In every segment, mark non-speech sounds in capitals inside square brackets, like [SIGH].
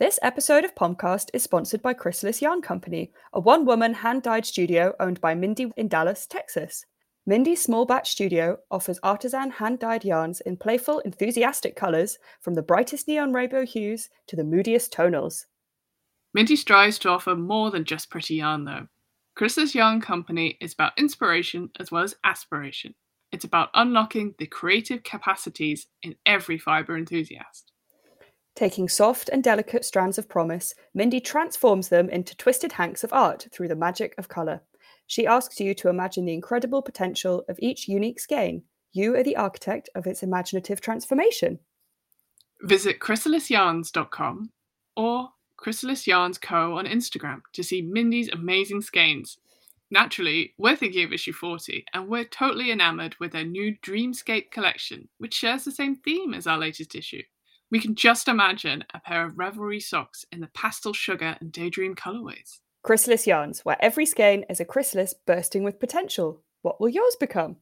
This episode of Pomcast is sponsored by Chrysalis Yarn Company, a one woman hand dyed studio owned by Mindy in Dallas, Texas. Mindy's small batch studio offers artisan hand dyed yarns in playful, enthusiastic colours, from the brightest neon rainbow hues to the moodiest tonals. Mindy strives to offer more than just pretty yarn, though. Chrysalis Yarn Company is about inspiration as well as aspiration. It's about unlocking the creative capacities in every fibre enthusiast. Taking soft and delicate strands of promise, Mindy transforms them into twisted hanks of art through the magic of colour. She asks you to imagine the incredible potential of each unique skein. You are the architect of its imaginative transformation. Visit chrysalisyarns.com or Chrysalis Yarns Co. on Instagram to see Mindy's amazing skeins. Naturally, we're thinking of issue 40, and we're totally enamoured with their new Dreamscape collection, which shares the same theme as our latest issue. We can just imagine a pair of Revelry socks in the pastel sugar and daydream colourways. Chrysalis Yarns, where every skein is a chrysalis bursting with potential. What will yours become?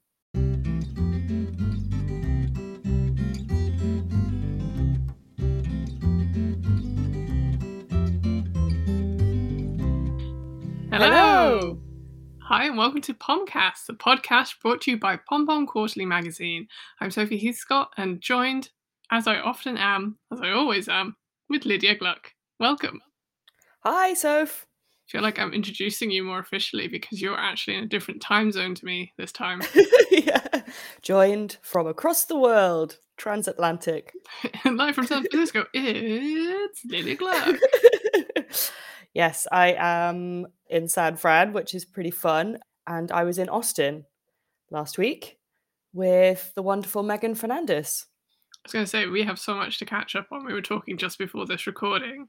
Hello! Hi, and welcome to Pomcast, the podcast brought to you by Pom Pom Quarterly Magazine. I'm Sophie Heathscott and joined, as I often am, as I always am, with Lydia Gluck. Welcome. Hi, Soph. I feel like I'm introducing you more officially because you're actually in a different time zone to me this time. [LAUGHS] yeah. Joined from across the world, transatlantic. and [LAUGHS] Live from San Francisco, [LAUGHS] it's Lydia Gluck. yes, I am in San Fran, which is pretty fun. And I was in Austin last week with the wonderful Meghan Fernandes. Was going to say, we have so much to catch up on. We were talking just before this recording,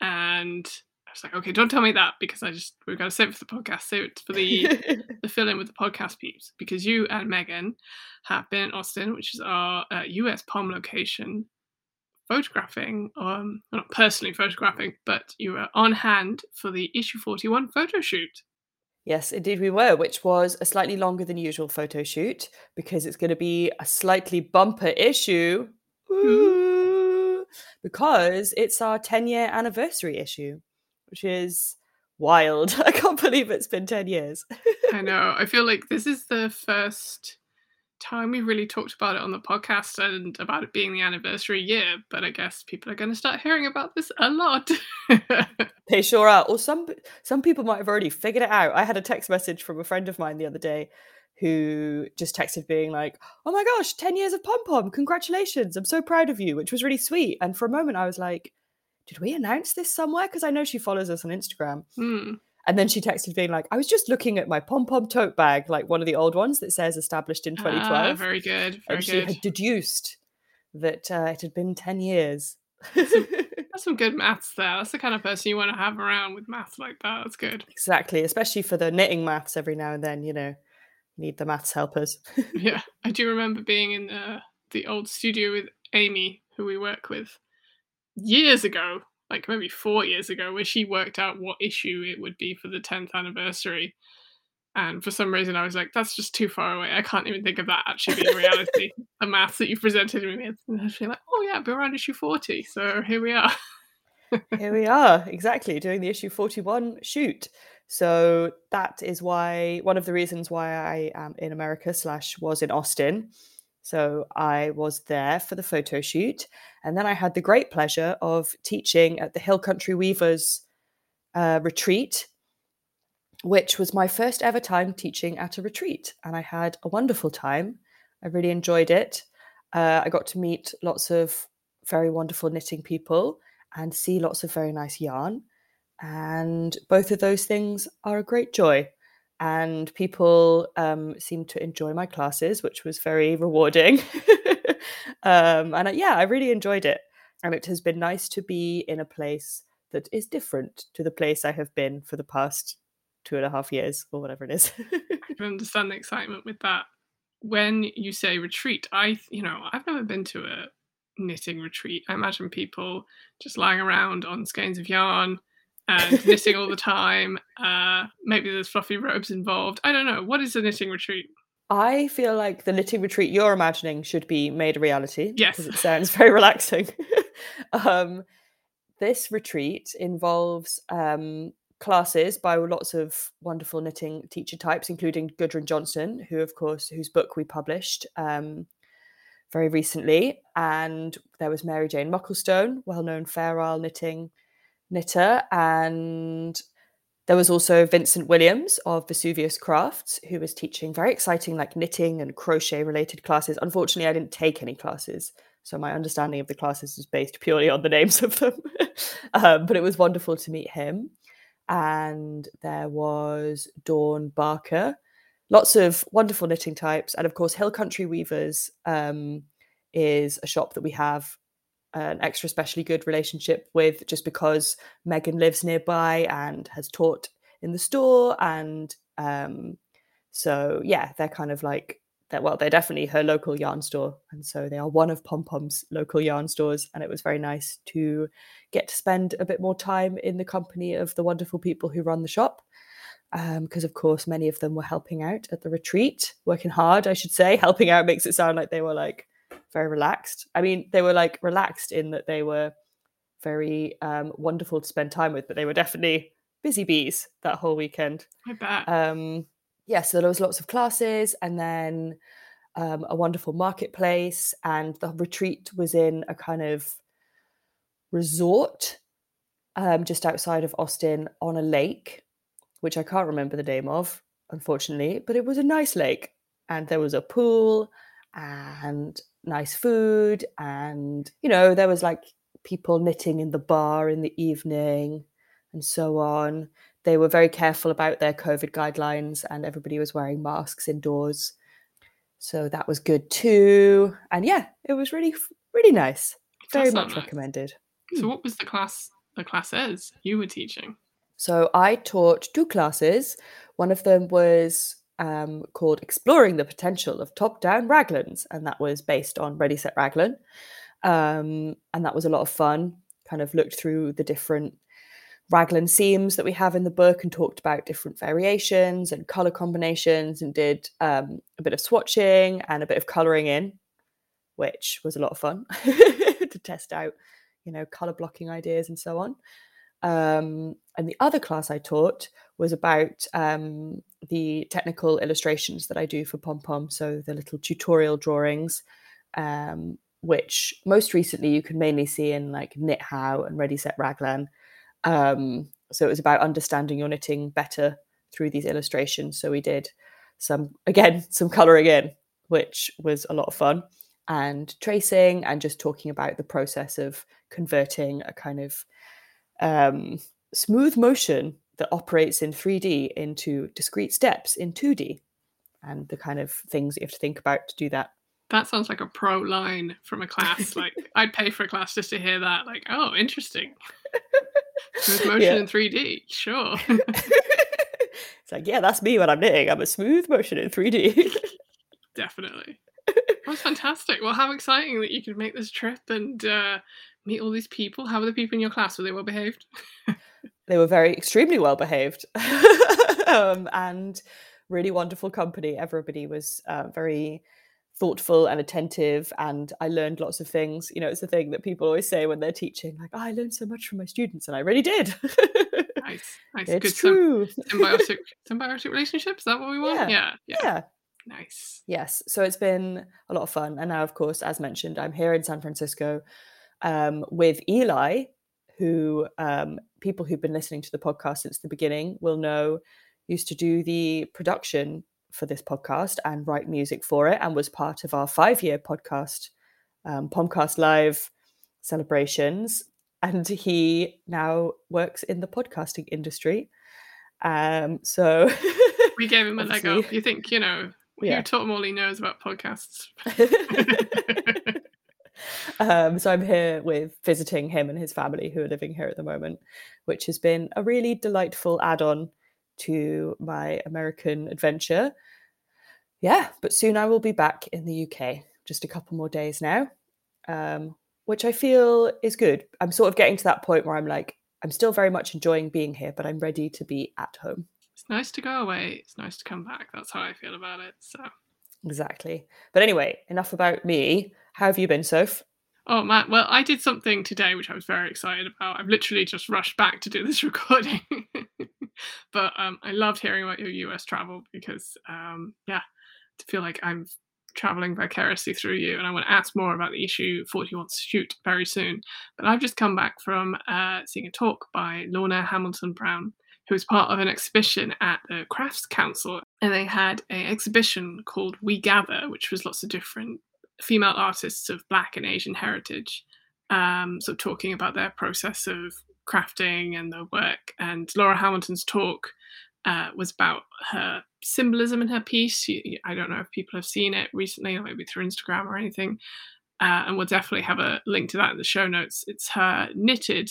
and I was like, okay, don't tell me that because I just, we're going to save it for the podcast, save it for the, [LAUGHS] the fill in with the podcast peeps. Because you and Meghan have been in Austin, which is our uh, US Pom location, photographing, um, well, not personally photographing, but you were on hand for the issue 41 photo shoot. Yes, indeed we were, which was a slightly longer than usual photo shoot because it's going to be a slightly bumper issue. Hmm? Ooh, because it's our 10 year anniversary issue, which is wild. [LAUGHS] I can't believe it's been 10 years. I know. I feel like this is the first time we really talked about it on the podcast and about it being the anniversary year, but I guess people are going to start hearing about this a lot. [LAUGHS] they sure are. Or some some people might have already figured it out. I had a text message from a friend of mine the other day who just texted being like, "Oh my gosh, 10 years of pom pom. Congratulations. I'm so proud of you," which was really sweet. And for a moment I was like, "Did we announce this somewhere?" because I know she follows us on Instagram. Mm. And then she texted being like, I was just looking at my pom pom tote bag, like one of the old ones that says established in 2012. Ah, very good. Very and good. she had deduced that uh, it had been 10 years. [LAUGHS] That's some good maths there. That's the kind of person you want to have around with maths like that. That's good. exactly, especially for the knitting maths every now and then, you know, need the maths helpers. [LAUGHS] yeah. I do remember being in uh, the old studio with Amy, who we work with, years ago, like maybe four years ago, where she worked out what issue it would be for the 10th anniversary. And for some reason, I was like, that's just too far away. I can't even think of that actually being reality. [LAUGHS] the maths that you presented me with. And I was like, oh, yeah, we're around issue 40. So here we are. [LAUGHS] Here we are, exactly, doing the issue 41 shoot. So that is why, one of the reasons why I am in America slash was in Austin. So I was there for the photo shoot. And then I had the great pleasure of teaching at the Hill Country Weavers uh, retreat, which was my first ever time teaching at a retreat. And I had a wonderful time. I really enjoyed it. Uh, I got to meet lots of very wonderful knitting people and see lots of very nice yarn. And both of those things are a great joy. And people um, seemed to enjoy my classes, which was very rewarding. [LAUGHS] um, and I, yeah, I really enjoyed it. And it has been nice to be in a place that is different to the place I have been for the past two and a half years or whatever it is. I can understand the excitement with that. When you say retreat, I, you know, I've never been to a knitting retreat. I imagine people just lying around on skeins of yarn and knitting all the time. Uh, maybe there's fluffy robes involved. I don't know. What is a knitting retreat? I feel like the knitting retreat you're imagining should be made a reality. Yes. Because it sounds very relaxing. [LAUGHS] um, this retreat involves um, classes by lots of wonderful knitting teacher types, including Gudrun Johnston, who, of course, whose book we published um, very recently. And there was Mary Jane Mucklestone, well-known Fair Isle knitting knitter, and there was also Vincent Williams of Vesuvius Crafts, who was teaching very exciting, like knitting and crochet related classes. Unfortunately, I didn't take any classes, so my understanding of the classes is based purely on the names [LAUGHS] of them. um, but it was wonderful to meet him. And there was Dawn Barker, lots of wonderful knitting types, and of course, Hill Country Weavers um, is a shop that we have an extra especially good relationship with just because Meghan lives nearby and has taught in the store and um, so yeah they're kind of like that well they're definitely her local yarn store. And so they are one of pom pom's local yarn stores and it was very nice to get to spend a bit more time in the company of the wonderful people who run the shop because um, of course many of them were helping out at the retreat working hard i should say. Helping out makes it sound like they were like very relaxed. I mean, they were like relaxed in that they were very um, wonderful to spend time with, but they were definitely busy bees that whole weekend. I bet. Um, yeah, so there was lots of classes and then um, a wonderful marketplace, and the retreat was in a kind of resort um, just outside of Austin on a lake, which I can't remember the name of, unfortunately, but it was a nice lake, and there was a pool and nice food and you know there was like people knitting in the bar in the evening and so on. They were very careful about their covid guidelines and everybody was wearing masks indoors. So that was good too. And yeah it was really really nice. Very much nice. recommended. So hmm. what was the class the classes you were teaching? So i taught two classes. One of them was um, called Exploring the Potential of Top Down Raglans. And that was based on Ready Set Raglan. Um, and that was a lot of fun. Kind of looked through the different raglan seams that we have in the book and talked about different variations and color combinations and did um, a bit of swatching and a bit of coloring in, which was a lot of fun [LAUGHS] to test out, you know, color blocking ideas and so on. Um, and the other class I taught was about um, the technical illustrations that I do for Pom Pom. So the little tutorial drawings, um, which most recently you can mainly see in like Knit How and Ready Set Raglan. Um, so it was about understanding your knitting better through these illustrations. So we did some, [LAUGHS] again, some colouring in, which was a lot of fun, and tracing and just talking about the process of converting a kind of um, smooth motion that operates in 3D into discrete steps in 2D and the kind of things that you have to think about to do that. That sounds like a pro line from a class. [LAUGHS] Like I'd pay for a class just to hear that. Like, oh, interesting. Smooth [LAUGHS] motion yeah. in 3D. Sure. [LAUGHS] it's like, yeah, that's me when I'm knitting. I'm a smooth motion in 3D. Definitely. That's fantastic. Well, how exciting that you could make this trip and uh, meet all these people. How were the people in your class? Were they well behaved? [LAUGHS] they were very extremely well behaved [LAUGHS] um, and really wonderful company. Everybody was uh, very thoughtful and attentive and i learned lots of things you know it's the thing that people always say when they're teaching like oh, i learned so much from my students and i really did [LAUGHS] nice nice it's good true. symbiotic symbiotic relationship is that what we want yeah. yeah yeah yeah nice yes so it's been a lot of fun and now of course as mentioned i'm here in san francisco um, with eli who um, people who've been listening to the podcast since the beginning will know used to do the production for this podcast and write music for it and was part of our five year podcast, um, Pomcast Live celebrations. And he now works in the podcasting industry. Um, so we gave [LAUGHS] him a leg up. You think, you know, yeah. who taught him all he knows about podcasts? [LAUGHS] [LAUGHS] Um, so I'm here with visiting him and his family who are living here at the moment, which has been a really delightful add on to my American adventure. Yeah, but soon I will be back in the UK, just a couple more days now, um, which I feel is good. I'm sort of getting to that point where I'm like, I'm still very much enjoying being here, but I'm ready to be at home. It's nice to go away. It's nice to come back. That's how I feel about it. So exactly. But anyway, enough about me. How have you been, Soph? Oh Matt, well, I did something today which I was very excited about. I've literally just rushed back to do this [LAUGHS] recording, but um, I loved hearing about your US travel because, um, yeah, to feel like I'm traveling vicariously through you, and I want to ask more about the issue 41 shoot very soon. But I've just come back from uh, seeing a talk by Lorna Hamilton Brown, who was part of an exhibition at the Crafts Council, and they had an exhibition called We Gather, which was lots of different female artists of Black and Asian heritage, um, so talking about their process of crafting and their work. And Lorna Hamilton's talk uh, was about her symbolism in her piece. I don't know if people have seen it recently, or maybe through Instagram or anything. Uh, and we'll definitely have a link to that in the show notes. It's her knitted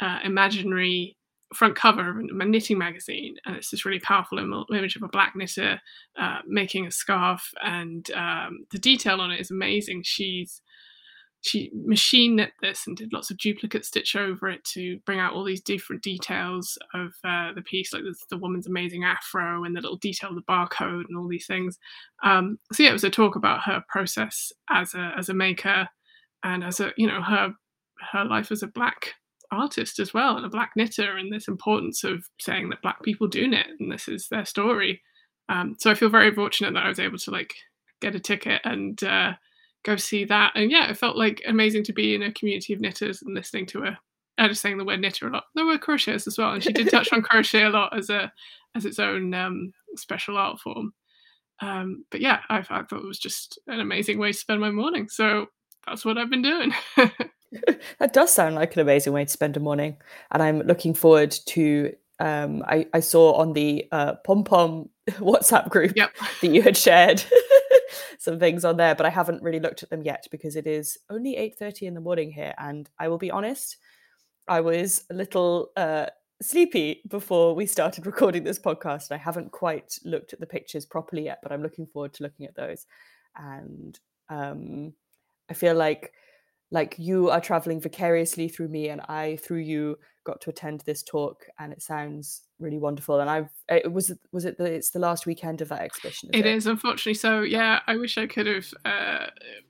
uh, imaginary front cover of a knitting magazine, and it's this really powerful Im- image of a black knitter uh, making a scarf, and um, the detail on it is amazing. She's she machine knit this and did lots of duplicate stitch over it to bring out all these different details of uh, the piece, like the, the woman's amazing afro and the little detail of the barcode and all these things. Um, so yeah, it was a talk about her process as a as a maker and as a you know her her life as a black artist as well and a black knitter and this importance of saying that black people do knit and this is their story um, so i feel very fortunate that i was able to like get a ticket and uh, go see that and yeah it felt like amazing to be in a community of knitters and listening to her I just saying the word knitter a lot. There were crocheters as well, and she did touch on [LAUGHS] crochet a lot as a as its own um, special art form. Um, but yeah, I, I, thought it was just an amazing way to spend my morning. So that's what I've been doing. [LAUGHS] [LAUGHS] that does sound like an amazing way to spend a morning, and I'm looking forward to. Um, I, I saw on the uh, Pom Pom [LAUGHS] WhatsApp group yep. [LAUGHS] that you had shared some things on there, but I haven't really looked at them yet because it is only eight thirty in the morning here, and I will be honest, I was a little uh, sleepy before we started recording this podcast, and I haven't quite looked at the pictures properly yet, but I'm looking forward to looking at those, and um, I feel like like you are traveling vicariously through me and i through you got to attend this talk and it sounds really wonderful and i've it was was it the it's the last weekend of that exhibition is it, it? is unfortunately so yeah i wish i could have uh,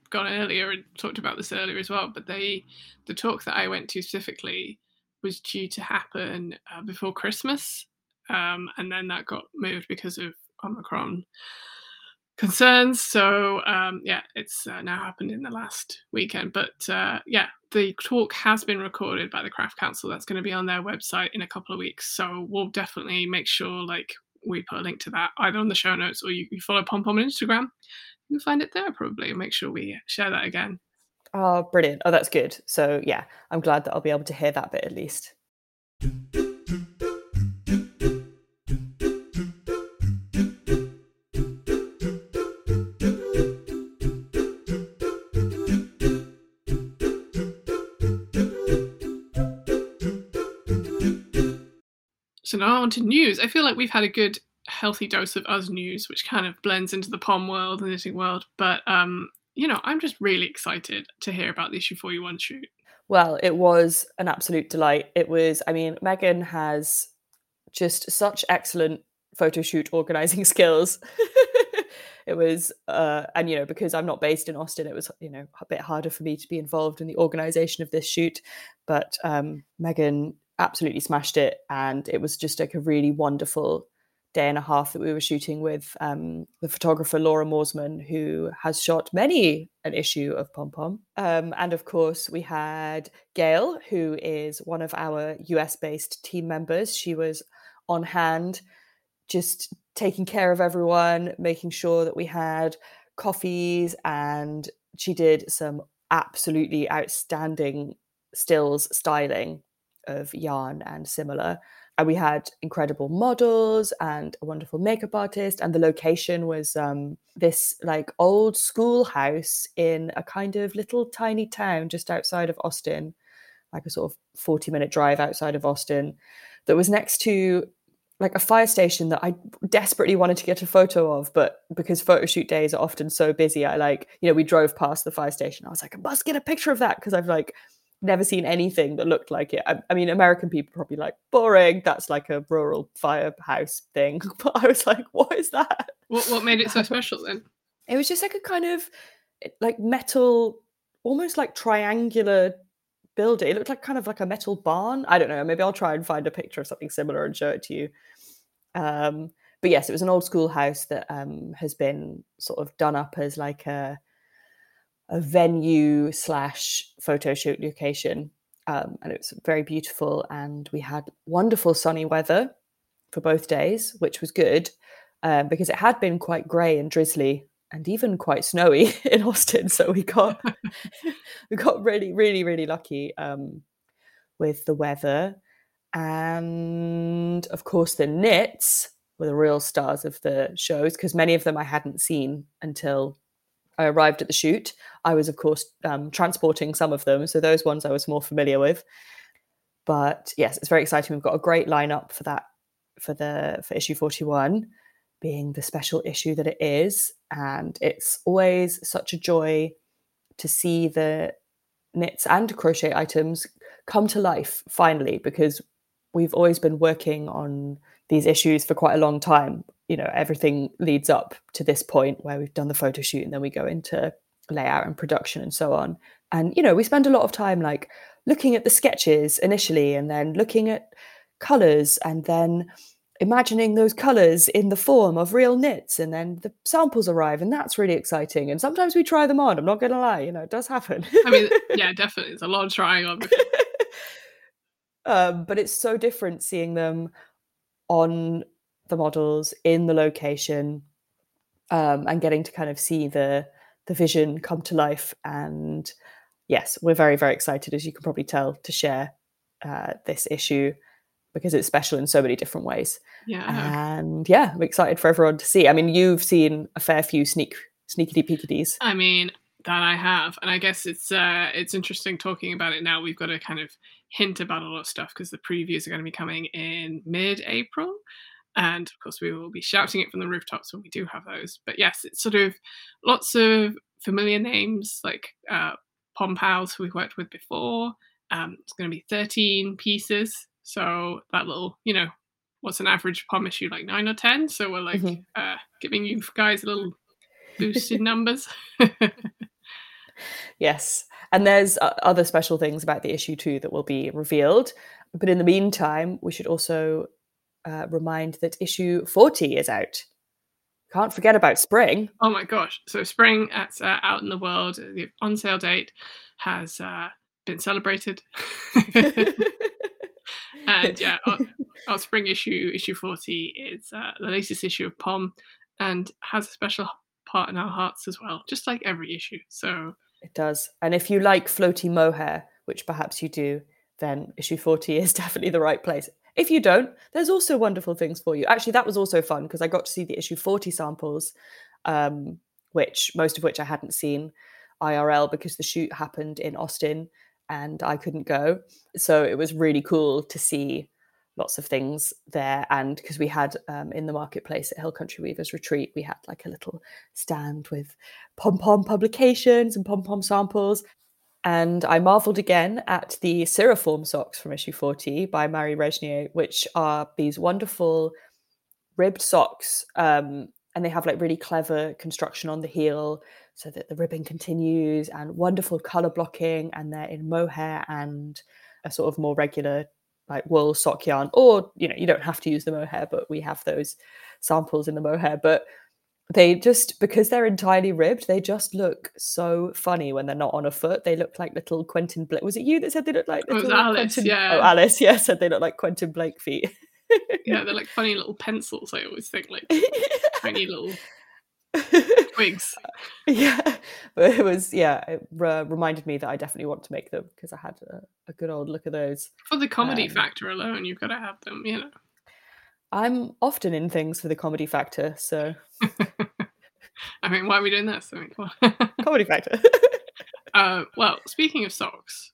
gone earlier and talked about this earlier as well but they the talk that i went to specifically was due to happen uh, before christmas um, and then that got moved because of omicron concerns. So um, yeah, it's uh, now happened in the last weekend. But uh, yeah, the talk has been recorded by the Craft Council. That's going to be on their website in a couple of weeks. So we'll definitely make sure like we put a link to that either on the show notes or you, you follow Pom Pom on Instagram. You'll find it there probably. Make sure we share that again. Oh, brilliant. Oh, that's good. So yeah, I'm glad that I'll be able to hear that bit at least. So now on to news. I feel like we've had a good, healthy dose of us news, which kind of blends into the POM world and knitting world. But um, you know, I'm just really excited to hear about the issue 41 shoot. Well, it was an absolute delight. It was, I mean, Meghan has just such excellent photo shoot organizing [LAUGHS] skills. it was uh and you know because i'm not based in austin it was you know a bit harder for me to be involved in the organization of this shoot but um meghan absolutely smashed it. And it was just like a really wonderful day and a half that we were shooting with um, the photographer Laura Morsman, who has shot many an issue of Pom Pom. Um, and of course, we had Gail, who is one of our US based team members. She was on hand, just taking care of everyone, making sure that we had coffees, and she did some absolutely outstanding stills styling of yarn and similar. And we had incredible models and a wonderful makeup artist. And the location was um, this like old schoolhouse in a kind of little tiny town just outside of Austin, like a sort of 40 minute drive outside of Austin, that was next to like a fire station that I desperately wanted to get a photo of, but because photo shoot days are often so busy, I like, you know, we drove past the fire station. I was like, I must get a picture of that because I've like never seen anything that looked like it. I, I, mean, American people probably like boring. That's like a rural firehouse thing. [LAUGHS] But I was like, what is that? What what made it so [LAUGHS] special then? It was just like a kind of like metal almost like triangular building. It looked like kind of like a metal barn. I don't know. Maybe I'll try and find a picture of something similar and show it to you. Um, but yes, it was an old school house that um, has been sort of done up as like a a venue slash photo shoot location, um, and it was very beautiful. And we had wonderful sunny weather for both days, which was good um, because it had been quite grey and drizzly and even quite snowy [LAUGHS] in Austin. So we got [LAUGHS] [LAUGHS] we got really, really, really lucky um, with the weather, and of course the knits were the real stars of the shows because many of them I hadn't seen until I arrived at the shoot. I was, of course, um, transporting some of them, so those ones I was more familiar with. But yes, it's very exciting. We've got a great lineup for that for the for issue forty one being the special issue that it is. And it's always such a joy to see the knits and crochet items come to life finally, because we've always been working on these issues for quite a long time. You know, everything leads up to this point where we've done the photo shoot and then we go into layout and production and so on. And, you know, we spend a lot of time like looking at the sketches initially and then looking at colors and then imagining those colors in the form of real knits and then the samples arrive and that's really exciting and sometimes we try them on i'm not gonna lie you know it does happen i mean [LAUGHS] yeah definitely it's a lot of trying on [LAUGHS] um, but it's so different seeing them on the models in the location um, and getting to kind of see the the vision come to life and yes we're very very excited as you can probably tell to share uh, this issue because it's special in so many different ways. Yeah. And yeah, I'm excited for everyone to see. I mean, you've seen a fair few sneak sneakity peekities. I mean, that I have. And I guess it's uh it's interesting talking about it now. We've got to kind of hint about a lot of stuff because the previews are going to be coming in mid-April. And of course, we will be shouting it from the rooftops when we do have those. But yes, it's sort of lots of familiar names like uh, Pom Pals, who we've worked with before. Um, it's going to be 13 pieces so that little, you know, what's an average pom issue like nine or ten? So we're like mm-hmm. uh, giving you guys a little boost in [LAUGHS] numbers. [LAUGHS] yes, and there's uh, other special things about the issue too that will be revealed. But in the meantime, we should also uh, remind that issue forty is out. Can't forget about spring. Oh my gosh! So spring that's uh, out in the world. The on sale date has uh, been celebrated [LAUGHS] and yeah, our, our, spring issue, issue 40, is uh, the latest issue of Pom and has a special part in our hearts as well, just like every issue. So it does. And if you like floaty mohair, which perhaps you do, then issue 40 is [LAUGHS] definitely the right place. If you don't, there's also wonderful things for you. Actually, that was also fun because I got to see the issue 40 samples, um, which most of which I hadn't seen IRL because the shoot happened in Austin and I couldn't go. So it was really cool to see lots of things there. And because we had um, in the marketplace at Hill Country Weavers Retreat, we had like a little stand with pom pom publications and pom pom samples. And I marveled again at the Ciriform socks from issue 40 by Marie Regnier, which are these wonderful ribbed socks. Um, and they have like really clever construction on the heel so that the ribbon continues and wonderful color blocking and they're in mohair and a sort of more regular like wool sock yarn or you know you don't have to use the mohair but we have those samples in the mohair but they just because they're entirely ribbed they just look so funny when they're not on a foot they look like little quentin blake was it you that said they look like little it was alice quentin... yeah oh alice [LAUGHS] yeah said they look like quentin blake feet yeah they're like funny little pencils i always think like tiny little twigs. [LAUGHS] Yeah, but it was yeah. It uh, reminded me that I definitely want to make them because I had a, a, good old look at those. For the comedy um, factor alone, you've got to have them. You know, I'm often in things for the comedy factor, so. [LAUGHS] I mean, why are we doing this? I mean, [LAUGHS] comedy factor. [LAUGHS] uh, well, speaking of socks,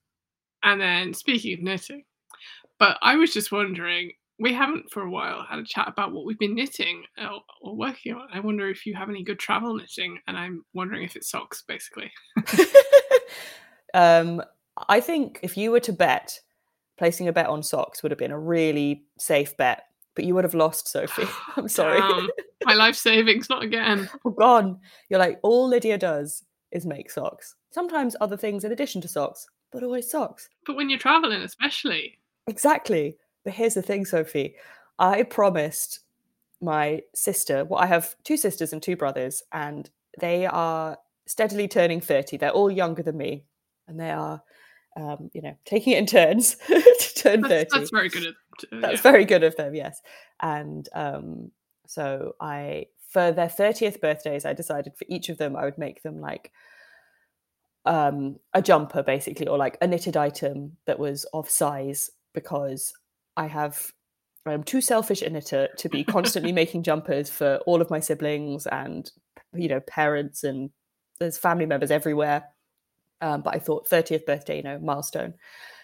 and then speaking of knitting, but I was just wondering we haven't for a while had a chat about what we've been knitting or, or, working on. I wonder if you have any good travel knitting, and I'm wondering if it's socks, basically. [LAUGHS] um, I think if you were to bet, placing a bet on socks would have been a really safe bet, but you would have lost, Sophie. [SIGHS] [LAUGHS] I'm sorry. My life savings, not again. [LAUGHS] gone. You're like, all Lydia does is make socks. Sometimes other things in addition to socks, but always socks. But when you're traveling, especially. Exactly. But here's the thing, Sophie. I promised my sister, well, I have two sisters and two brothers, and they are steadily turning 30. They're all younger than me, and they are, um, you know, taking it in turns [LAUGHS] to turn That's, 30. that's very good. [LAUGHS] That's yeah. very good of them, yes. And um, so I, for their 30th birthdays, I decided for each of them, I would make them like um, a jumper, basically, or like a knitted item that was of size because I have. I'm too selfish a knitter to be constantly [LAUGHS] making jumpers for all of my siblings and you know parents and there's family members everywhere. Um, but I thought 30th birthday, you know, milestone.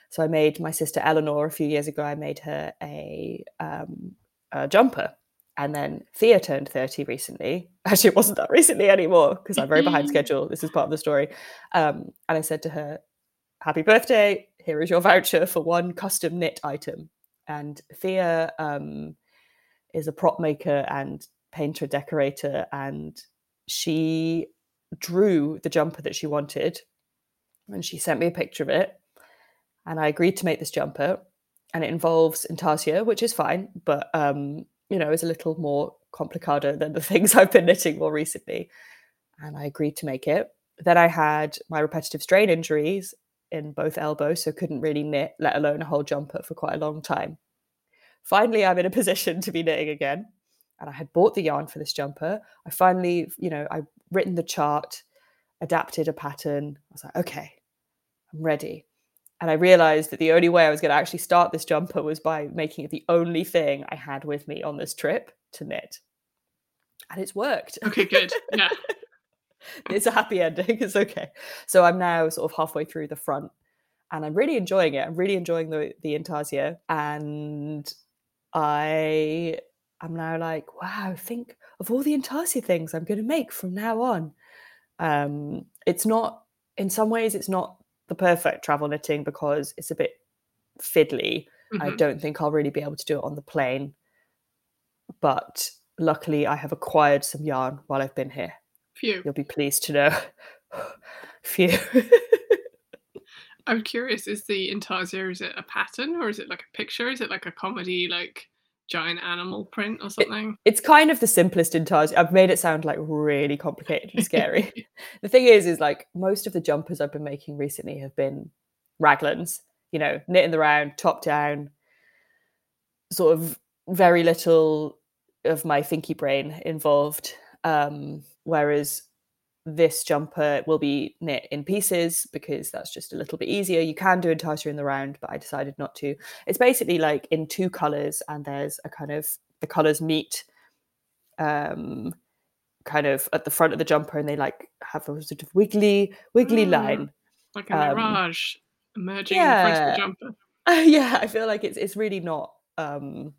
So I made my sister Eleanor a few years ago. I made her a, um, a jumper, and then Thea turned 30 recently. [LAUGHS] Actually, it wasn't that recently anymore because I'm very behind schedule. This is part of the story. Um, and I said to her, "Happy birthday! Here is your voucher for one custom knit item." And Thea um, is a prop maker and painter decorator, and she drew the jumper that she wanted, and she sent me a picture of it and I agreed to make this jumper. And it involves intarsia, which is fine, but um, you know, is a little more complicado than the [LAUGHS] things I've been knitting more recently. And I agreed to make it. Then I had my repetitive strain injuries in both elbows, so couldn't really knit, let alone a whole jumper for quite a long time. Finally, I'm in a [LAUGHS] position to be knitting again. And I had bought the yarn for this jumper. I finally, you know, I've written the chart, adapted a pattern. I was like, okay, I'm ready and I realized that the only way I was going to actually start this jumper was by making it the only thing I had with me on this trip to knit. And it's worked. Okay, good. Yeah. [LAUGHS] it's a happy ending. It's okay. So I'm now sort of halfway through the front and I'm really enjoying it. I'm really enjoying the the intarsia. And I am now like, wow, think of all the intarsia things I'm going to make from now on. Um, it's not, in some ways, it's not the perfect travel knitting because it's a bit fiddly. I Mhm. don't think I'll really be able to do it on the plane. But luckily, I have acquired some yarn while I've been here. Phew. You'll be pleased to know. [LAUGHS] Phew. I'm curious, is the intarsia, is it a pattern or is it like a picture? Is it like a comedy, like giant animal print or something? it's kind of the simplest intarsia. I've made it sound like really complicated and scary. [LAUGHS] the thing is, is like most of the jumpers I've been making recently have been raglans, you know, knit in the round, top down, sort of very little of my thinky brain involved. Um, whereas this jumper will be knit in pieces because that's just a little bit easier. You can do intarsia in the round, but I decided not to. It's basically like in two colors, and there's a kind of the colors meet um kind of at the front of the jumper and they like have a sort of wiggly wiggly Mm. line Like a Um, mirage emerging in front of the jumper. [LAUGHS] yeah i feel like it's it's really not um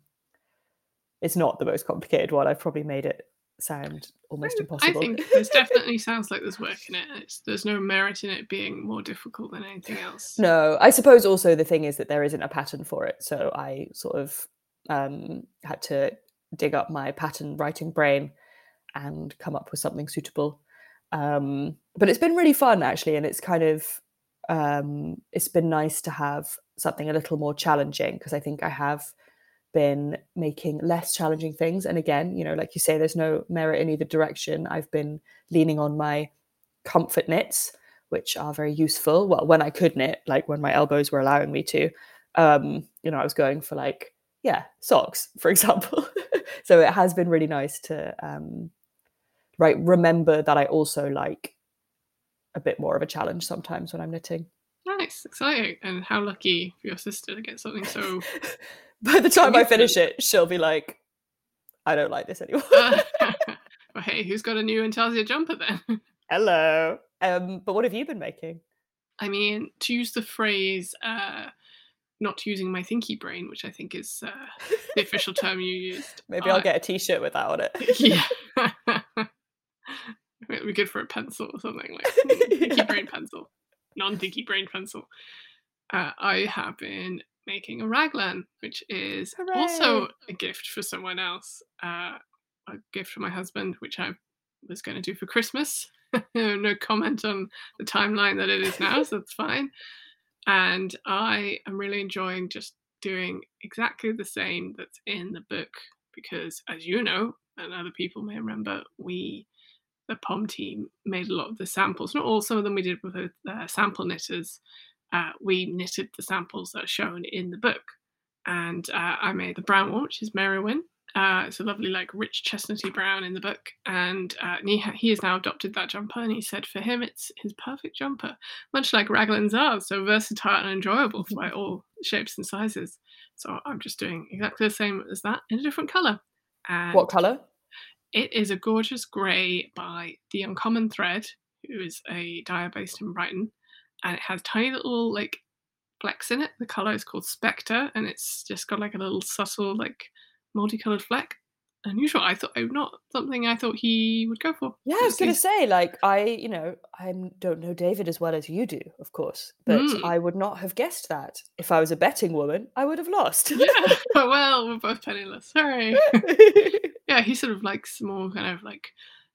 it's not the most complicated one i've probably made it sound almost impossible. I think [LAUGHS] there's definitely sounds like there's work in it. It's, there's no merit in it being more difficult than anything else. no i suppose also the thing is that there isn't a pattern for it so i sort of um had to dig up my pattern writing brain and come up with something suitable um but it's been really fun actually and it's kind of um it's been nice to have something a little more challenging because i think i have been making less challenging things. And again you know like you say there's no merit in either direction. I've been leaning on my comfort knits which are very useful. Well when i could knit like when my elbows were allowing me to. Um you know i was going for like yeah socks for [LAUGHS] example. So it has been really nice to um right remember that i also like a bit more of a challenge sometimes when i'm knitting. Nice, exciting. And how lucky for your sister to get something so. [LAUGHS] [LAUGHS] by the time i finish it she'll be like i don't like this anymore [LAUGHS] [LAUGHS] well, hey, who's got a new Intarsia jumper then? hello um but what have you been making I mean, to use the phrase, uh, not using my thinky brain, which I think is uh, the official term you used. maybe i'll get a t-shirt with that on it yeah. It'd be good for a pencil or something like thinky Yeah. brain pencil, non thinky brain pencil. Uh, I have been making a raglan, which is also a gift for someone else. Uh, a gift for my husband, which I was going to do for Christmas. [LAUGHS] no comment on the timeline that it is now, so that's fine. And I am really enjoying just doing exactly the same that's in the book because, as you know, and other people may remember, we, the POM team, made a lot of the samples. Not all, some of them we did with the uh, sample knitters. Uh, we knitted the samples that are shown in the book. And uh, I made the brown one, which is Merywen, uh, it's a lovely, like, rich chestnutty brown in the book, and uh, he, he has now adopted that jumper. And he said for him, it's his perfect jumper, much like Raglan's are, so versatile and enjoyable by all shapes and sizes. So I'm just doing exactly the same as that in a different color. And what color? It is a gorgeous grey by The Uncommon Thread, who is a dyer based in Brighton, and it has tiny little like flecks in it. The color is called Spectre, and it's just got like a little subtle like multicolored fleck. Unusual. I thought not something I thought he would go for. Yeah, I was gonna say, like, I, you know, I don't know David as well as you do, of course, but mm. I would not have guessed that. If I was a betting woman, I would have lost. yeah. [LAUGHS] well, we're both penniless. Sorry. [LAUGHS] yeah, he sort of likes more kind of like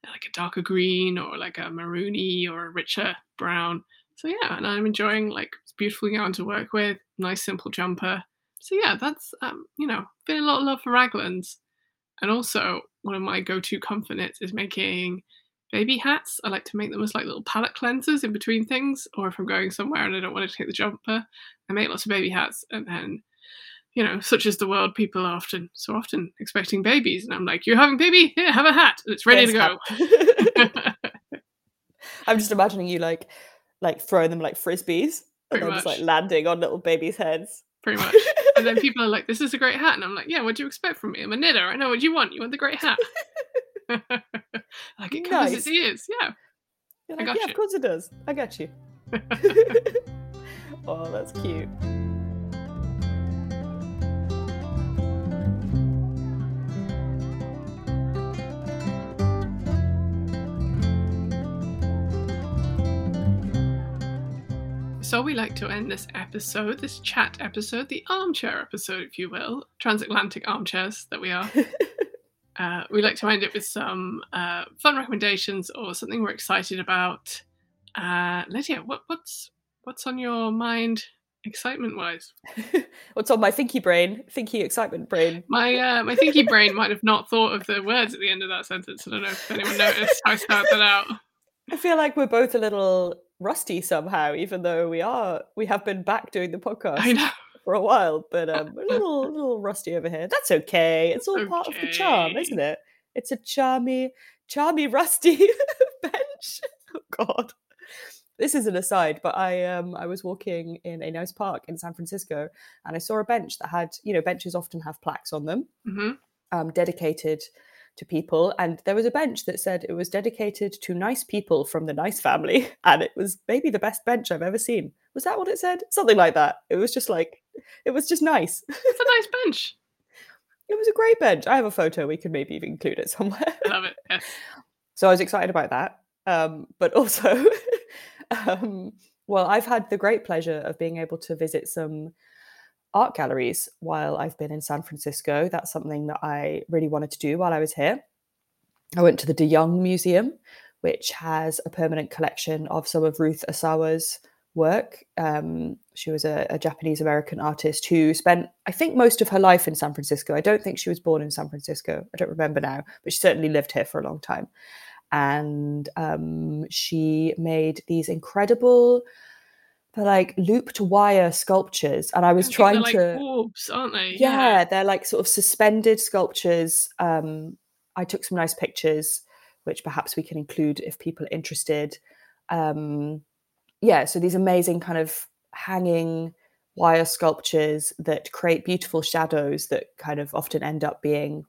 like a darker green or like a maroony or a richer brown. So yeah, and I'm enjoying like it's beautiful yarn to work with, nice simple jumper. So yeah, that's um, you know, been a lot of love for Raglans. And also one of my go-to comfort knits is making baby hats. I like to make them as like little palette cleansers in between things, or if I'm going somewhere and I don't want to take the jumper, I make lots of baby hats and then you know, such as the world, people are often so often expecting babies, and I'm like, "You're having baby? Here, have a hat. It's ready yes, to go." [LAUGHS] [LAUGHS] I'm just imagining you like, like throwing them like frisbees, and then just like landing on little babies' heads pretty much. and then [LAUGHS] people are like, "This is a great hat," and I'm like, "Yeah, what do you expect from me? I'm a knitter. I know what you want. You want the great hat." [LAUGHS] like it covers nice. its ears. Yeah. Like, I got yeah, you. of course it does. I got you. [LAUGHS] oh, that's cute. So we like to end this episode, this chat episode, the armchair episode, if you will, transatlantic armchairs that we are. [LAUGHS] uh, we like to end it with some uh, fun recommendations or something we're excited about. Uh, Lydia, what, what's what's on your mind, excitement wise? [LAUGHS] what's on my thinky brain, thinky excitement brain? My uh, my thinky brain might have not thought of the words at the end of that sentence. I don't know if anyone noticed. I started that out. I feel like we're both a little rusty somehow, even though we are we have been back doing the podcast for a while, but um, a [LAUGHS] little a little rusty over here. That's okay. It's all okay. part of the charm, isn't it? It's a charmy, charmy rusty [LAUGHS] bench. Oh God. This is an aside, but I um I was walking in a nice park in San Francisco and I saw a bench that had, you know, benches often have plaques on them, mm-hmm. um, dedicated to people. And there was a bench that said it was dedicated to nice people from the nice family. [LAUGHS] And it was maybe the best bench I've ever seen. Was that what it said? Something like that. It was just like, it was just nice. It's a nice bench. [LAUGHS] it was a great bench. I have a photo. We could maybe even include it somewhere. I love it. [LAUGHS] So I was excited about that. Um, but also, um, well, I've had the great pleasure of being able to visit some art galleries while I've been in San Francisco. That's something that I really wanted to do while I was here. I went to the De Young Museum, which has a permanent collection of some of Ruth Asawa's work. Um, she was a, a Japanese American artist who spent, I think, most of her life in San Francisco. I don't think she was born in San Francisco. I don't remember now, but she certainly lived here for a long time. And um, she made these incredible they're like looped wire sculptures and i was trying like to orbs aren't they? Yeah, yeah, they're like sort of suspended sculptures um i took some nice pictures which perhaps we can include if people are interested um yeah so these amazing kind of hanging wire sculptures that create beautiful shadows that kind of often end up being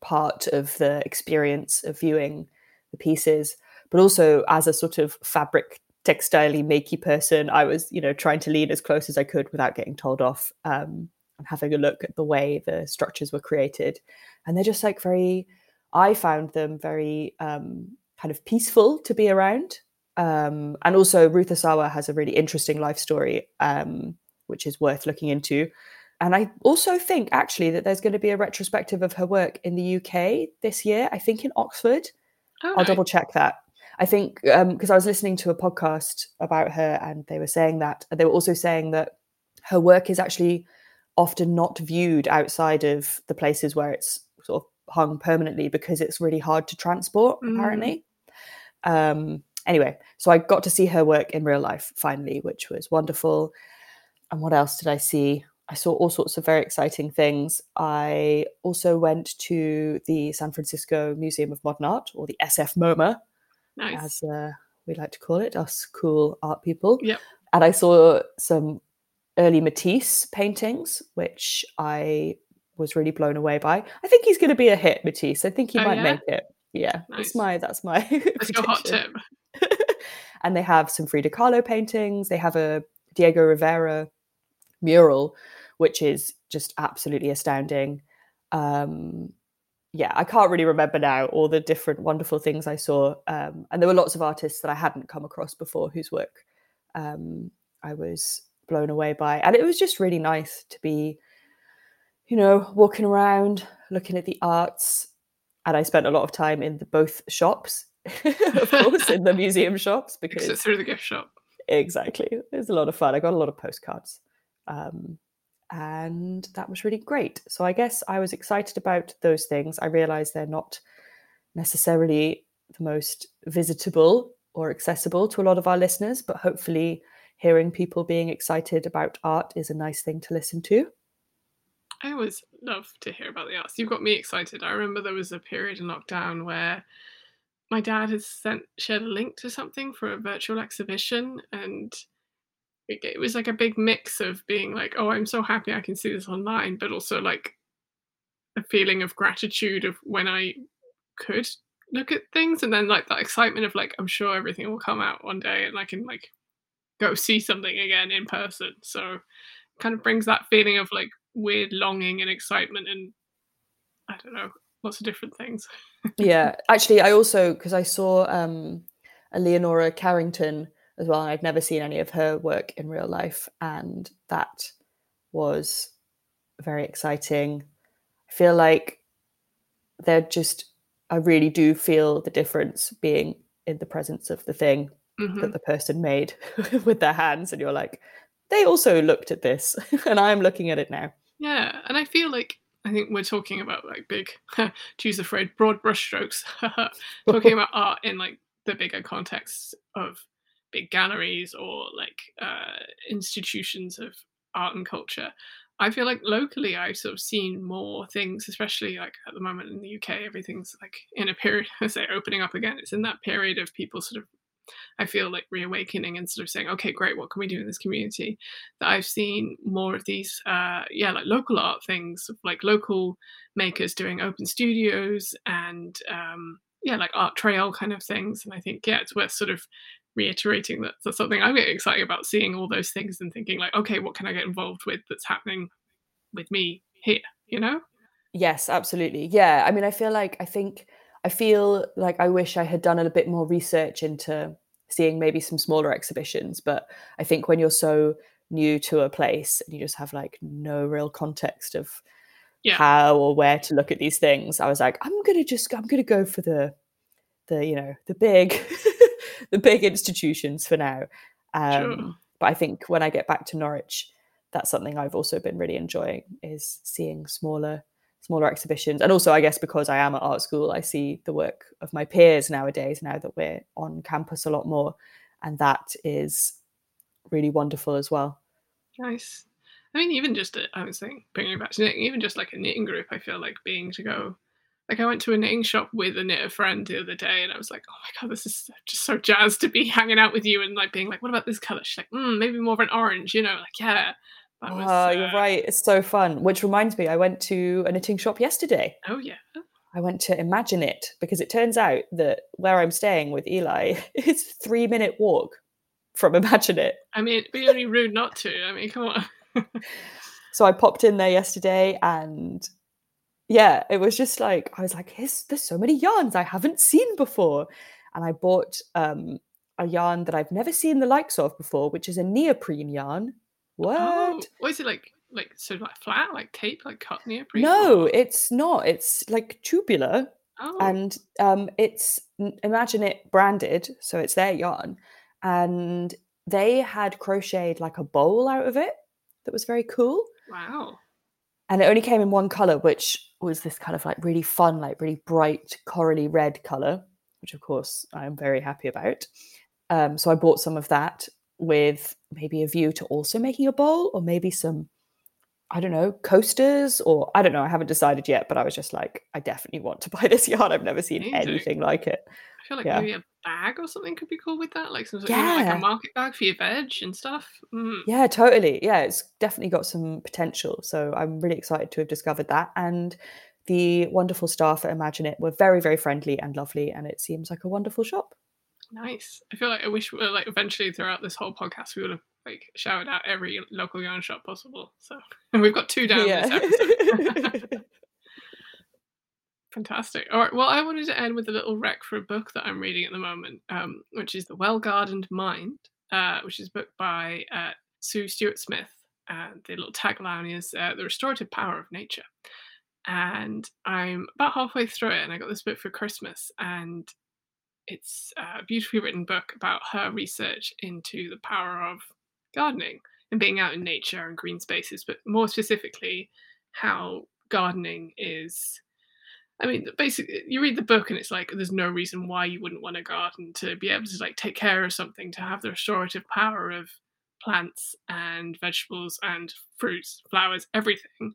part of the experience of viewing the pieces but also as a sort of fabric textilely makey person, I was, you know, trying to lean as close as I could without getting told off um, and having a look at the way the structures were created. And they're just like very, I found them very um, kind of peaceful to be around. Um, and also, Ruth Asawa has a really interesting life story, um, which is worth looking into. And I also think actually that there's going to be a retrospective of her work in the UK this year, I think in Oxford. I'll double check that. I think because um, I was listening to a podcast about her, and they were saying that they were also saying that her work is actually often not viewed outside of the places where it's sort of hung permanently because it's really hard to transport. Mm. Apparently, um, anyway, so I got to see her work in real life finally, which was wonderful. And what else did I see? I saw all sorts of very exciting things. I also went to the San Francisco Museum of Modern Art, or the SF MoMA, Nice. as uh, we like to call it, us cool art people. Yep. And I saw some early Matisse paintings, which I was really blown away by. I think he's going to be a hit, Matisse. I think he Oh, might yeah? make it. Yeah, Nice. that's my that's my [LAUGHS] That's your hot tip. [LAUGHS] and they have some Frida Kahlo paintings. They have a Diego Rivera mural, which is just absolutely astounding. Um, yeah, I can't really remember now all the different wonderful things I saw. Um, and there were lots of artists that I hadn't come across before whose work um, I was blown away by. And it was just really nice to be, you know, walking around, looking at the arts. And I spent a lot of time in the both shops, [LAUGHS] of course, in the museum shops [LAUGHS] because through the gift shop. exactly it was a lot of fun. I got a lot of postcards. Um, and that was really great. So I guess I was excited about those things. I realized they're not necessarily the most visitable or accessible to a lot of our listeners, but hopefully hearing people being excited about art is a nice thing to listen to. I always love to hear about the arts. You've got me excited. I remember there was a period in lockdown where my dad had sent shared a link to something for a virtual exhibition, and it, it was like a big mix of being like, "Oh, I'm so happy I can see this online," but also like a feeling of gratitude of when I could look at things, and then like that excitement of like, I'm sure everything will come out one day, and I can like go see something again in person. So kind of brings that feeling of like weird longing and excitement and I don't know, lots of different things. yeah, actually, I also because I saw um, a Leonora Carrington as well, and I'd never seen any of her work in real life, and that was very exciting. I feel like they're just, I really do feel the difference being in the presence of the thing Mhm. that the person made [LAUGHS] with their hands, and you're like, they also looked at this, [LAUGHS] and I'm looking at it now. Yeah, and I feel like I think we're talking about like big, [LAUGHS] to use the phrase, broad brushstrokes, talking about art in like the bigger context of big galleries or like uh, institutions of art and culture. I feel like locally I've sort of seen more things, especially like at the moment in the UK, everything's like in a period, [LAUGHS] I say opening up again. It's in that period of people sort of I feel like reawakening and sort of saying, okay, great, what can we do in this community? That I've seen more of these, uh, yeah, like local art things, like local makers doing open studios and um, yeah, like art trail kind of things. And I think yeah, it's worth sort of reiterating that that's something I get excited about seeing all those things and thinking like, okay, what can I get involved with that's happening with me here? You know? Yes, absolutely. Yeah. I mean, I feel like I think I feel like I wish I had done a bit more research into seeing maybe some smaller exhibitions, but I think when you're so new to a place and you just have like no real context of Yeah. how or where to look at these things, I was like, I'm gonna just I'm gonna go for the the you know the big [LAUGHS] [LAUGHS] the big institutions for now. Um, Sure. But I think when I get back to Norwich, that's something I've also been really enjoying is seeing smaller smaller exhibitions and also i guess because i am at art school i see the work of my peers nowadays now that we're on campus a lot more and that is really wonderful as well Nice. I mean, even just a, I was saying, bringing it back to knitting, even just like a knitting group, I feel like being to go. Like I went to a knitting shop with a knitter friend the other day, and I was like, "Oh my god, this is just so jazzed to be hanging out with you and like being like, what about this color?" She's like, mm, "Maybe more of an orange," you know, like yeah. That was, oh you're uh, right it's so fun which reminds me i went to a knitting shop yesterday Oh yeah. i went to imagine it because it turns out that where i'm staying with eli [LAUGHS] is three minute walk from imagine it I mean, it'd be only rude not to. I mean, come on. [LAUGHS] so I popped in there yesterday and yeah, it was just like I was like, there's, there's so many yarns I haven't seen before. And I bought um a yarn that I've never seen the likes of before, which is a neoprene yarn. What? oh, what is it like? Like of like flat, like tape, like cut neoprene? no, it's not. It's like tubular. Oh, and um, it's imagine it branded, so it's their yarn, and they had crocheted like a bowl out of it that was very cool, wow. And it only came in one color, which was this kind of like really fun, like really bright corally red color, which of course I am very happy about. Um, so I bought some of that with maybe a view to also making a bowl, or maybe some I don't know, coasters or I don't know. I haven't decided yet, but I was just like, I definitely want to [LAUGHS] buy this yarn. I've never seen anything like it. I feel like Yeah. maybe a bag or something could be cool with that, like some sort of, like a market bag for your veg and stuff. Mm. Yeah, totally. Yeah, it's definitely got some potential. So I'm really excited to have discovered that. And the wonderful staff at Imagine It were very, very friendly and lovely. And it seems like a wonderful shop. Nice. I feel like I wish we were like eventually throughout this whole podcast we would have like shouted out every local yarn shop possible. So [LAUGHS] and we've got two down this episode. [LAUGHS] [LAUGHS] Fantastic. All right. Well, I wanted to end with a little rec for a book that I'm reading at the moment, um, which is The Well Gardened Mind, uh, which is a book by uh, Sue Stuart Smith. And the little tagline is uh, The Restorative Power of Nature. And I'm about halfway through it, and I got this book for Christmas. And it's a beautifully written book about her research into the power of gardening and being out in nature and green spaces, but more specifically, how gardening is I mean, basically, you read the book and it's like there's no reason why you wouldn't want a garden to be able to like take care of something, to have the restorative power of plants and vegetables and fruits, flowers, everything.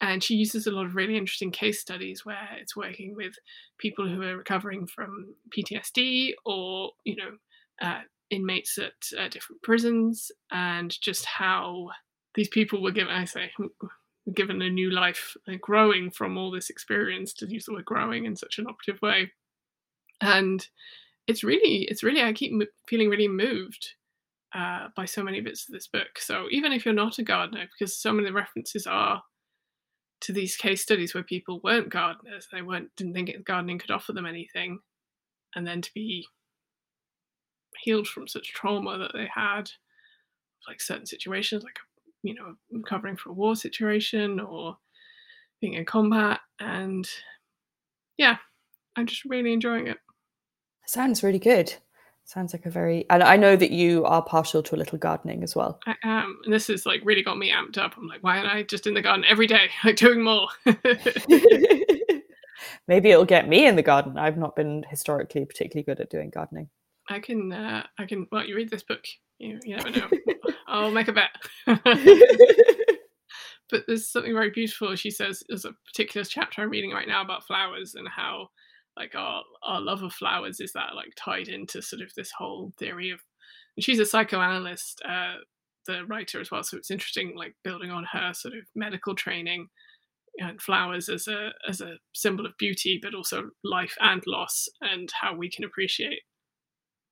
And she uses a lot of really interesting case studies where it's working with people who are recovering from PTSD or, you know, uh, inmates at uh, different prisons, and just how these people were given, I say, given a new life, like growing from all this experience, to use the word growing in such an operative way. And it's really, it's really, I keep feeling really moved uh, by so many bits of this book. So even if you're not a gardener, because so many of the references are to these case studies where people weren't gardeners, they weren't didn't think gardening could offer them anything, and then to be healed from such trauma that they had, like certain situations, like you know, recovering from a war situation or being in combat, and yeah, I'm just really enjoying it. Sounds really good. Sounds like a very, and I know that you are partial to a little gardening as well. I am, and this has like really got me amped up. I'm like, why am I just in the garden every day, [LAUGHS] like doing more? [LAUGHS] Maybe it'll get me in the garden. I've not been historically particularly good at doing gardening. I can, uh, I can. Well, you read this book, you, you never know. I'll make a bet. [LAUGHS] but there's something very beautiful. She says there's a particular chapter I'm reading right now about flowers and how like our our love of flowers is that like tied into sort of this whole theory of. And she's a psychoanalyst, uh, the writer as well, so it's interesting like building on her sort of medical training and flowers as a as a symbol of beauty, but also life and loss, and how we can appreciate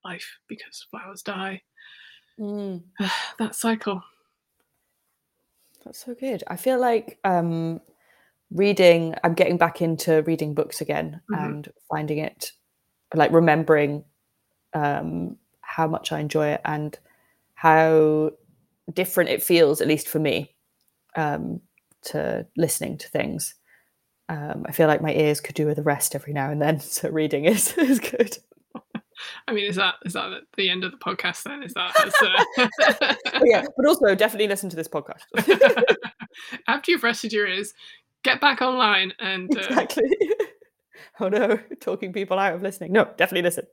life because flowers die. Mm, [SIGHS] that cycle. that's so good. I feel like um, reading, I'm getting back into reading books again Mhm. and finding it, like remembering um, how much I enjoy it and how different it feels, at least for me, um, to listening to things. Um, I feel like my ears could do with a rest every now and then, [LAUGHS] so reading is, [LAUGHS] is good. I mean, is that is that the end of the podcast? Then is that uh... [LAUGHS] Yeah, but also definitely listen to this podcast. [LAUGHS] after you've rested your ears, get back online and uh, exactly. [LAUGHS] oh no, talking people out of listening. No, definitely listen.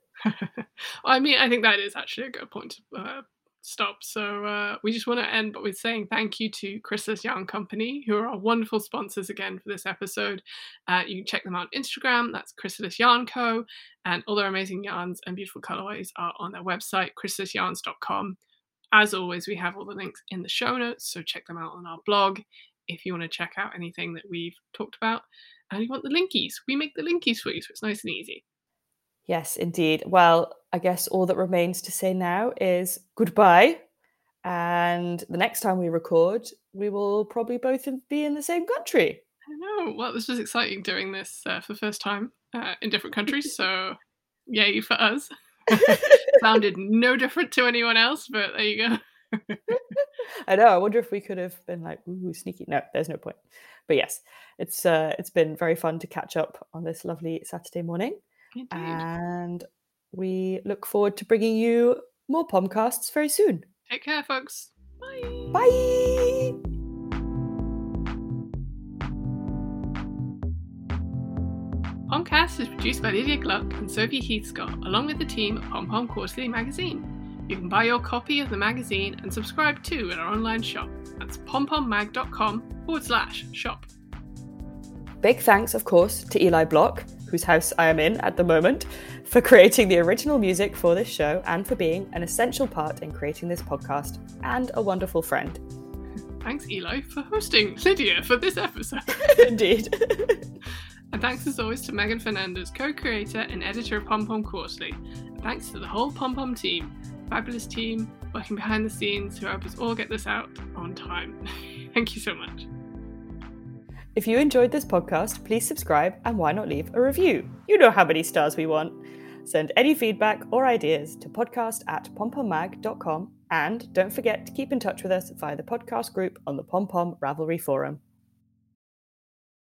I mean, I think that is actually a good point to uh, stop. So uh, we just want to end, but with saying thank you to Chrysalis Yarn Company, who are our wonderful sponsors again for this episode. Uh, you can check them out on Instagram. That's Chrysalis Yarn Co. And all their amazing yarns and beautiful colorways are on their website, chrysalisyarns.com. As always, we have all the links in the show notes, so check them out on our blog if you want to check out anything that we've talked about. And you want the linkies, we make the linkies for you, so it's nice and easy. Yes, indeed. Well, I guess all that remains to say now is goodbye. And the next time we record, we will probably both be in the same country. I know. Well, this was exciting doing this uh, for the first time uh, in different countries. So, yay for us. [LAUGHS] Sounded no different to anyone else, but there you go. [LAUGHS] I know. I wonder if we could have been like, ooh, sneaky. No, there's no point. But yes, it's uh, it's been very fun to catch up on this lovely Saturday morning, Indeed. and we look forward to bringing you more podcasts very soon. Take care, folks. Bye. Bye. Pomcast is produced by Lydia Gluck and Sophie Heathscott, along with the team at Pom Pom Quarterly magazine. You can buy your copy of the magazine and subscribe too at our online shop. That's pompommag.com forward slash shop. Big thanks, of course, to Eli Block, whose house I am in at the moment, for creating the original music for this show and for being an essential part in creating this podcast and a wonderful friend. Thanks, Eli, for hosting Lydia for this episode. [LAUGHS] Indeed. [LAUGHS] and thanks as always to Meghan Fernandes, co creator and editor of Pom Pom Quarterly. And thanks to the whole Pom Pom team, fabulous team working behind the scenes who help us all get this out on time. [LAUGHS] Thank you so much. If you enjoyed this podcast, please subscribe and why not leave a review? You know how many stars we want. Send any feedback or ideas to podcast at pompommag.com and don't forget to keep in touch with us via the podcast group on the Pom Pom Ravelry Forum.